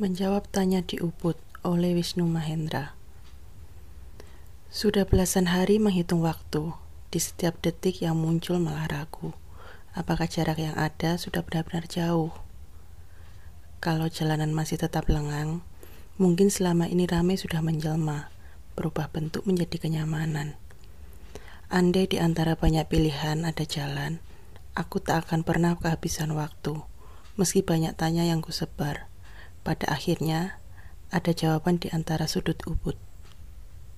Menjawab tanya di Ubud oleh Wisnu Mahendra. Sudah belasan hari menghitung waktu, di setiap detik yang muncul malah ragu. Apakah jarak yang ada sudah benar-benar jauh? Kalau jalanan masih tetap lengang, mungkin selama ini ramai sudah menjelma, berubah bentuk menjadi kenyamanan. Andai di antara banyak pilihan ada jalan, aku tak akan pernah kehabisan waktu, meski banyak tanya yang kusebar. Pada akhirnya, ada jawaban di antara sudut ubud.